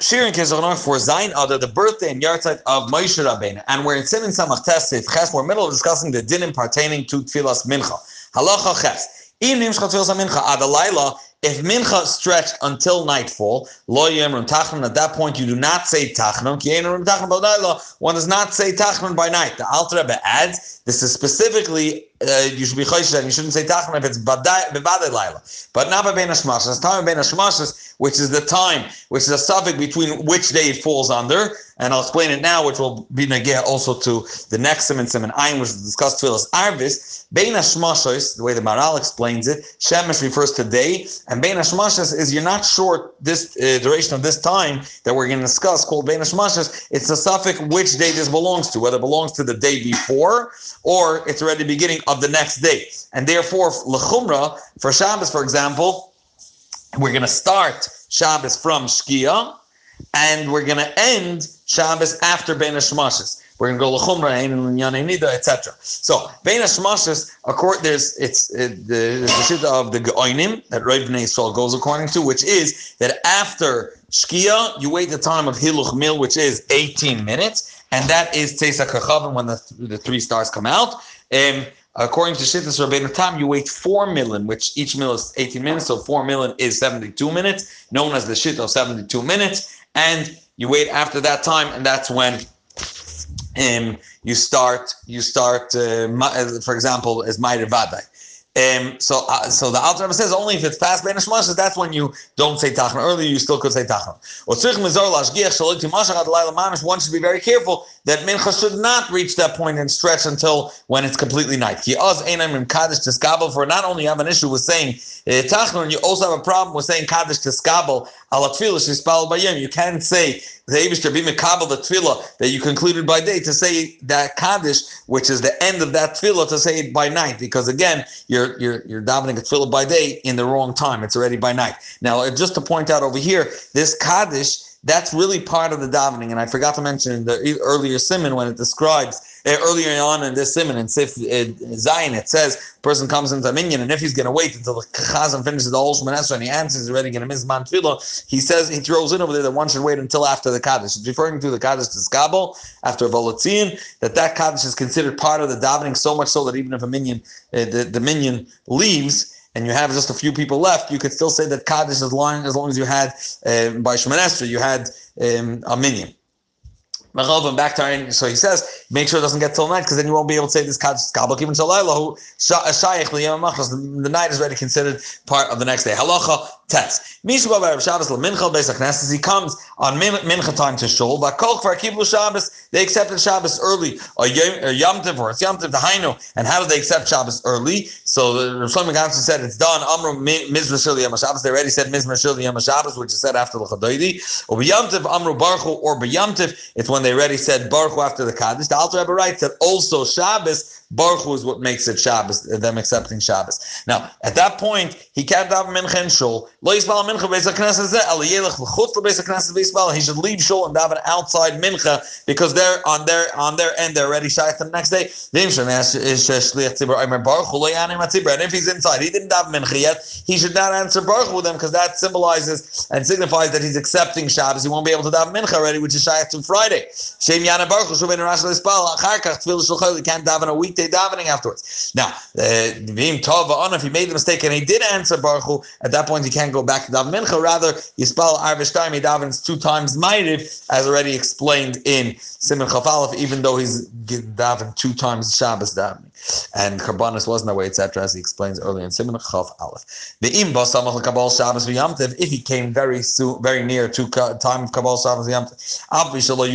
Shirin Kizonor for Zayin Adar, the birthday and yahrzeit of Moshe Rabbeinu, and we're in Simin Samach Tesif Ches. We're middle of discussing the dinim pertaining to Tfilas Mincha. Halacha Ches. Even Nimshcha Tfilas Mincha Adalayla. If mincha stretched until nightfall, lo yemrim tachnon. At that point, you do not say tachnon. One does not say tachnon by night. The Alter Rebbe adds this is specifically uh, you should be choishish and you shouldn't say tachnon if it's bebadei laila, but not by bein hashmashas. Time bein hashmashas, which is the time, which is a suffix between which day it falls under, and I'll explain it now, which will be negeh also to the next sim and sim and ayin, which is discussed tefillas arvis. Bein hashmashas, the way the Maral explains it, shemesh refers to day, and bein hashmashas is you're not sure this uh, duration of this time that we're going to discuss called bein hashmashas. It's a suffix which day this belongs to, whether it belongs to the day before or it's already beginning of the next day. And therefore, lechumra for Shabbos, for example, we're going to start Shabbos from Shkia, and we're going to end Shabbos after Ben Hashmashis. We're going to go lechumra and nida, etc. So Ben Hashmashis, course, there's it's it, the, the shita of the Geoinim that Rav Yisrael goes according to, which is that after Shkia, you wait the time of Hiluch Mil, which is 18 minutes, and that is Tesa Kachavim when the, the three stars come out. Um, According to Shittas Rabbeinu Tam, you wait four milin, which each mill is 18 minutes, so four milin is 72 minutes, known as the Shit of 72 minutes, and you wait after that time, and that's when um, you start, you start, uh, uh for example, as Ma'ir Vadai. Um, so, uh, so the Alter Rebbe says only if it's past Ben Hashmashas, that's when you don't say Tachna. Earlier, you still could say Tachna. One should be very careful that Mincha should not reach that point and stretch until when it's completely night. For not only have an issue with saying uh, Tachna, you also have a problem with saying Kaddish Tiskabel You can't say the be Mekabel the Tfilah that you concluded by day to say that Kaddish, which is the end of that Tfilah, to say it by night, because again, you're you're you're davening a Tfilah by day in the wrong time. It's already by night. Now, uh, just to point out over here, this Kaddish that's really part of the davening. And I forgot to mention in the earlier simon when it describes earlier on in this simon in Sif uh, Zion, it says person comes into a minyan, and if he's going to wait until the chazan finishes the whole Shemanesra and he answers, he's already going to miss man tefillah. He says he throws in over there that one should wait until after the kaddish. It's referring to the kaddish to skabel after volatzin that that kaddish is considered part of the davening so much so that even if a minyan uh, the, the minyan leaves and you have just a few people left, you could still say that Kaddish as long as, long as you had, uh, by Shemanestra, you had um, a minyan. Back to so he says, make sure it doesn't get till night because then you won't be able to say this kabbalah even shalayla who the night is already considered part of the next day. Halacha test. Mishu Rav Shabbos lemincha beis Knesset. He comes on mincha time to shul. Vakol for kiblu Shabbos. They accepted Shabbos early. Or Yom Tov or Yom Tov Hainu. And how do they accept Shabbos early? So uh, the Shlomo Gamson said it's done. Amru Mizra Shili Yom Shabbos. They already said Mizra Shili Yom Shabbos, which is said after the Chadaydi. Or Yom Tov Amru Baruch or Yom Tov. It's when they already said Baruch after the Kaddish. The Alter Rebbe writes that also Shabbos Baruch Hu is what makes it Shabbos, them accepting Shabbos. Now, at that point, he can't have mincha in shul. He should leave shul and daven outside mincha because they're on their on their end. They're already shy the next day. And if he's inside, he didn't daven mincha yet. He should not answer Baruch with them because that symbolizes and signifies that he's accepting Shabbos. He won't be able to daven mincha already, which is shy to Friday. Shem Yana Baruch Hu He can't daven a weekday davening afterwards. Now, uh, Vim Tova if he made the mistake and he did answer Baruch Hu, at that point he can't go back to daven mincha. Rather, Yispal Arvish time he davens two times Ma'ariv, as already explained in Simon Chaf Aleph, even though he's daven two times Shabbos davening. And Karbanis wasn't that way, etc., as he explains earlier in Simon Chaf Aleph. The Imba Samach Kabal Shabbos V'Yamtiv, if he came very soon, very near to time of Kabal Shabbos V'Yamtiv, Abvi Shalom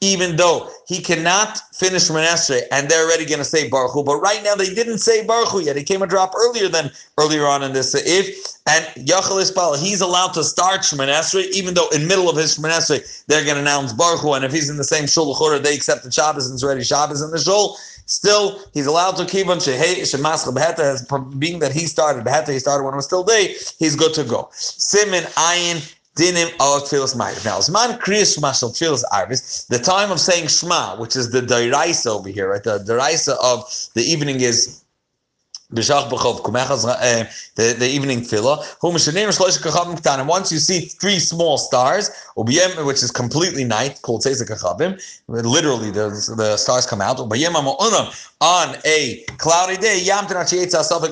Even though he cannot finish Menashe and they're already going to say Baruch Hu, but right now they didn't say Baruch Hu yet. He came a drop earlier than earlier on in this. If and Yachal Ispal, he's allowed to start Shemon even though in middle of his Shemon they're going to announce Baruch Hu, and if he's in the same Shul they accept the Shabbos and it's already Shabbos in the Shul. Still, he's allowed to keep on Shemaschel Beheta, being that he started Beheta, he started when it was still day. He's good to go. Simin Ayin dinim of tefillas ma'ariv. Now, zman kriyas mashal tefillas arvis, the time of saying shema, which is the deraisa over here, right? The deraisa of the evening is The evening tefillah. Once you see three small stars, which is completely night, called kachavim. Literally, the the stars come out. On a cloudy day,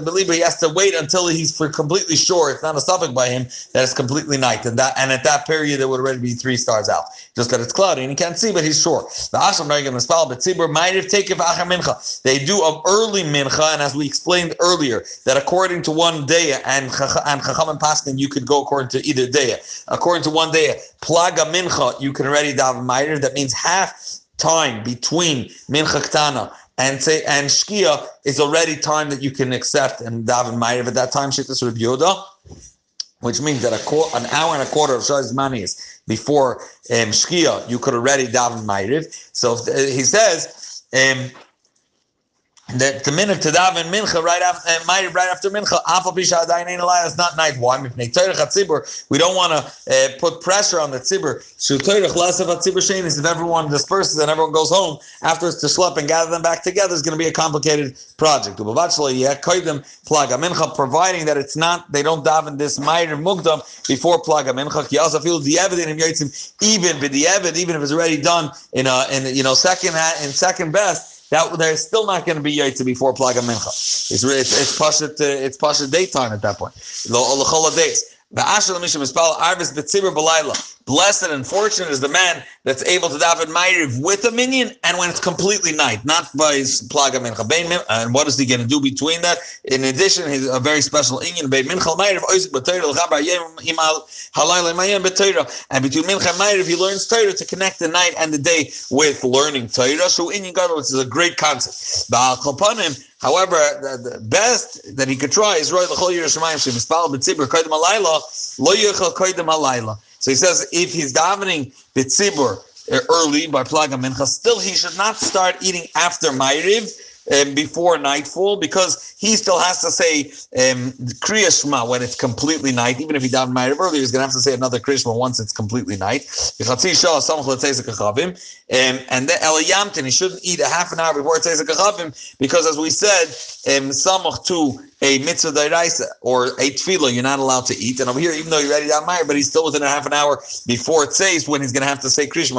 believer. He has to wait until he's for completely sure it's not a suffik by him that it's completely night, and that and at that period there would already be three stars out. Just that it's cloudy and he can't see, but he's sure. The mispal betzibur might have taken. They do of early mincha, and as we explained explained earlier that according to one day and and Chacham and Paskin, you could go according to either day. According to one day, Plaga Mincha, you can already daven Ma'ir. That means half time between Mincha Ktana and say and Shkia is already time that you can accept and daven Ma'ir. At that time, Shittas Rabbi Yoda, which means that a qu- an hour and a quarter of Shaz money is before um, Shkia, you could already daven Ma'ir. So uh, he says. Um, the, the minute to daven mincha right after uh, right after mincha afal pisha adayin ain't alive. It's not night. Why? We don't want to uh, put pressure on the tzibur. Of a tzibur shein is if everyone disperses and everyone goes home afterwards to schlep and gather them back together is going to be a complicated project. mincha, providing that it's not they don't daven this ma'ir mugdam before plaga mincha. He also feels the evidence even but the evidence even if it's already done in a in you know second in second best that there's still not going to be yaitza before plaga mincha. It's it's it's pasha it's pasha daytime at that point. The days. Blessed and fortunate is the man that's able to daven Ma'ariv with a minyan and when it's completely night, not by his plaga mincha. And what is he going to do between that? In addition, he's a very special inyan. And between mincha Ma'ariv, he learns Torah to connect the night and the day with learning Torah. So inyan gadol, which is a great concept. However, the, the, best that he could try is Roy L'chol Yerushalayim Shemispal B'tzibur Koydem Alayla Lo Yechel Koydem Alayla. So he says if he's davening B'tzibur uh, early by Plaga Mincha, still he should not start eating after Ma'iriv um, before nightfall because he still has to say um, when it's completely night. Even if he davened Ma'ariv earlier, he's going to have to say another Kriya Shema once it's completely night. Um, and then Eliyamtin, he shouldn't eat a half an hour before Kachavim because, as we said, um, Samach to a mitzvah dairaisa or a tefillah, you're not allowed to eat. And over here, even though you're ready to Meyer, but he's still within a half an hour before it says when he's going to have to say again. Um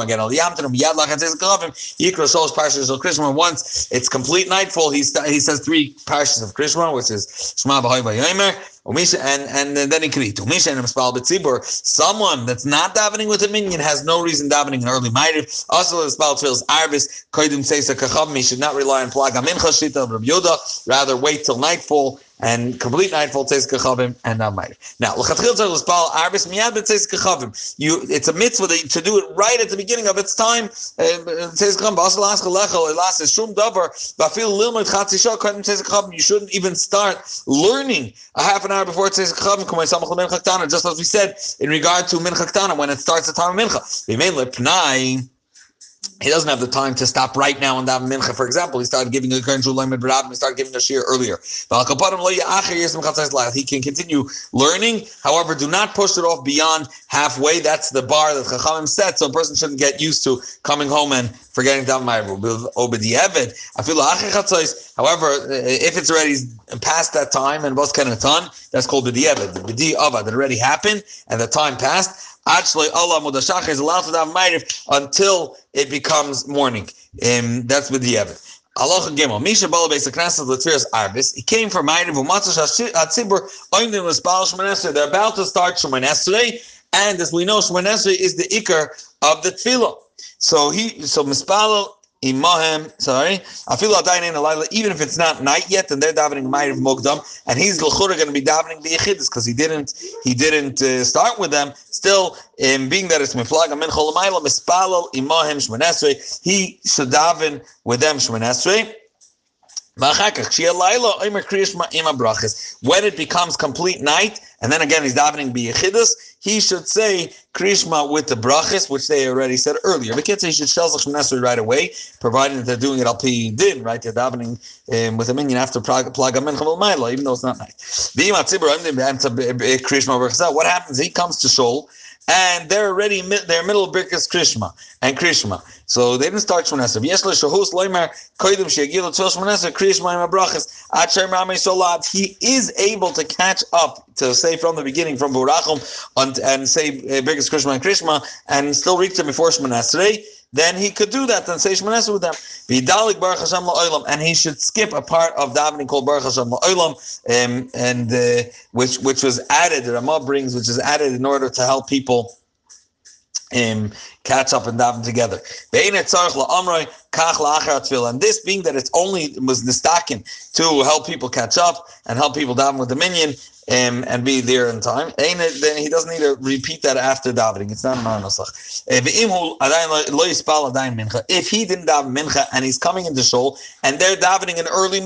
of Krishma. Once it's complete nightfall, he, he says three parshas of Krishma, which is Shema B'Hai V'Yomer, and, and then he can eat. Someone that's not davening with a minyan has no reason davening an early Ma'ariv. Also, the spell feels Arvis, Koidim Seisa Kachavim, he should not rely on Plaga Shita of Rabbi Yoda, rather wait till nightfall and complete takes kachavim and not. Now, l'chatchil tzarich l'spal arbis miyad b'tzeis kachavim. You, it's a mitzvah that, you, to do it right at the beginning of its time. Uh, tzeis kachavim b'asal aschal lechel elas is shum davar b'afil lilmud chatzi shah tzeis kachavim. You shouldn't even start learning a half an hour before tzeis kachavim kumay samach. Just as we said in regard to mincha ktana when it starts the time of mincha. V'mein lepnai he doesn't have the time to stop right now and daven mincha. For example, he started giving a kern shulayim and he started giving a shir earlier. He can continue learning. However, do not push it off beyond halfway. That's the bar that Chachamim set, so a person shouldn't get used to coming home and forgetting daven ma'ariv. However, if it's already past that time and what's kind of ton, that's called the diavad. The b'di ava that already happened and the time passed. Actually, Allah Mudashach is allowed to have Ma'ariv until it becomes morning. Um, that's with the Evid. Allah Gimel. Misha Bala Beis. He came from Ma'ariv Umatzah Hatzibur L'Spal Shemanesre. They're about to start Shemanesre, and as we know, Shemanesre is the Iker of the Tefillah. So he, so Mispalo imahem, sorry, afilu adayin alayla, even if it's not night yet, and they're davening ma'ariv mugdam, and he's l'chura going to be davening biyachidus because he didn't he didn't uh, start with them. Still, in being that it's miflaga min cholamayla mispalal imahem shmanesrei, he should daven with them shmanesrei. When it becomes complete night, and then again he's davening biyachidus, he should say Krishma with the brachas, which they already said earlier. The kids say he should shell Zach right away, provided that they're doing it al din, right? They're davening um, with a minyan after plaga menchavel even though it's not night. What happens? He comes to shul and they're already they're middle Birkas Krishma and Krishma. So they didn't start Shmoneser. Yes, Shahus Loimer Koidim Shegilu Tzil Shmoneser Krishma and Brachas Acher Mame Solad. He is able to catch up to say from the beginning from Burachim and, and say uh, Birkas Krishma and Krishma and still reach them before Shmoneser then he could do that and say Shemaneser with them. Vidalik Baruch Hashem la'olam, and he should skip a part of davening called Baruch Hashem la'olam, um, and uh, which which was added. The Ramah brings, which is added in order to help people um, catch up and daven together. And this being that it's only was nistakin to help people catch up and help people daven with the minyan, um, and be there in time. Then he doesn't need to repeat that after davening. It's not. Eh, if he didn't daven mincha and he's coming into shul and they're davening an early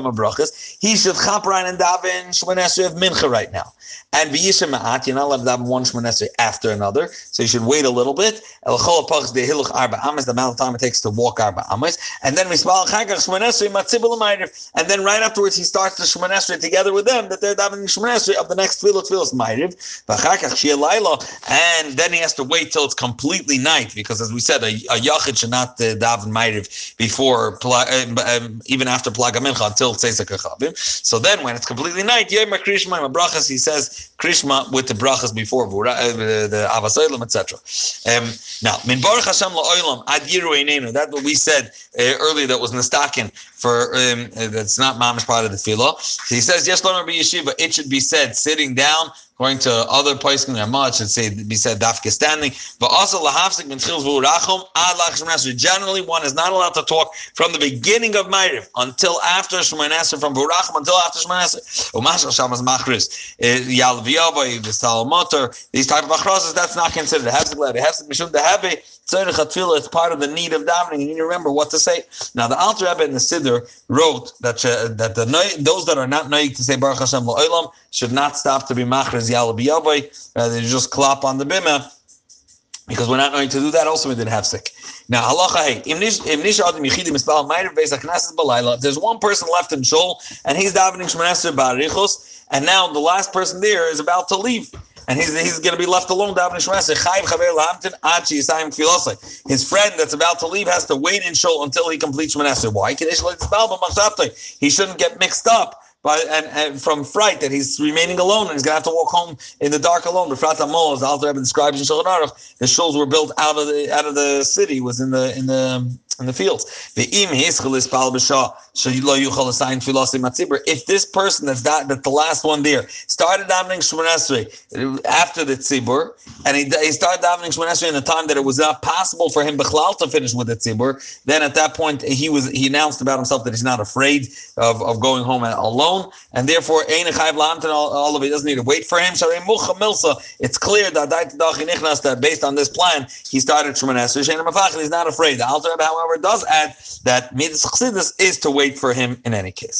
mabrachas. He should chap right and daven shmoneser of mincha right now. And you're not allowed to daven one shmoneser after another, so you should wait a little bit. El chol apachs de hiluch arba amas, the amount of time it takes to walk arba amas, and then mispal chagach shmoneser matzibul ma'ariv, and then right afterwards he starts the Shemon Esrei together with them that they're davening Shemon of the next Tfilah Tfilas Ma'ariv, and then he has to wait till it's completely night because as we said, a, a Yachid should not uh, daven Ma'ariv before, uh, um, even after Plaga Mincha until Tzeisak. So then when it's completely night, Yom Krishma, Brachas, he says Krishma with the Brachas before, uh, the, the etc. Um, now, Min Baruch Hashem La'olam, Ad Yiru That's what we said uh, earlier that was Nastakin for, um, that's not mamish part of the tefillah. So he says, yes, learn yeshiva. It should be said sitting down. According to other places in Ramah, it should say be said dafka standing. But also lahafsik min v'urachom ad Generally, one is not allowed to talk from the beginning of Ma'ariv until after Esrei, from v'urachom until after Shemon Esrei. Umashal shamas machris yal v'yavay motor. These type of achrosses that's not considered hefsik levi hefsik mishum dehave Tzorich is part of the need of davening. You need to remember what to say. Now, the Alter Rebbe in the Siddur wrote that uh, that the those that are not noig to say Baruch Hashem La'olam should not stop to be Machrez Yala B'Yavai. Uh, they just clap on the bima because we're not going to do that. Also, we didn't have sick. Now, halacha hey, there's one person left in shul, and he's davening Shmoneser Barichos, and now the last person there is about to leave and he's, he's going to be left alone. His friend that's about to leave has to wait in shul until he completes Shemanesir. Why? He shouldn't get mixed up by, and, and, from fright that he's remaining alone and he's going to have to walk home in the dark alone. The Frat Amol, as Alter Rebbe describes in Shulchan Aruch, the shuls were built out of the out of the city, was in the in the um, in the fields. If this person that's that that the last one there started davening Shemon uh, after the tzibur, and he, he started davening Shemon in a time that it was not possible for him Bechlal to finish with the tzibur, then at that point he was he announced about himself that he's not afraid of, of going home alone, and therefore all, all of it doesn't need to wait for him. It's clear that that based on this plan he started Shemon He's not afraid. The Alter however, does add that midas is to wait for him in any case.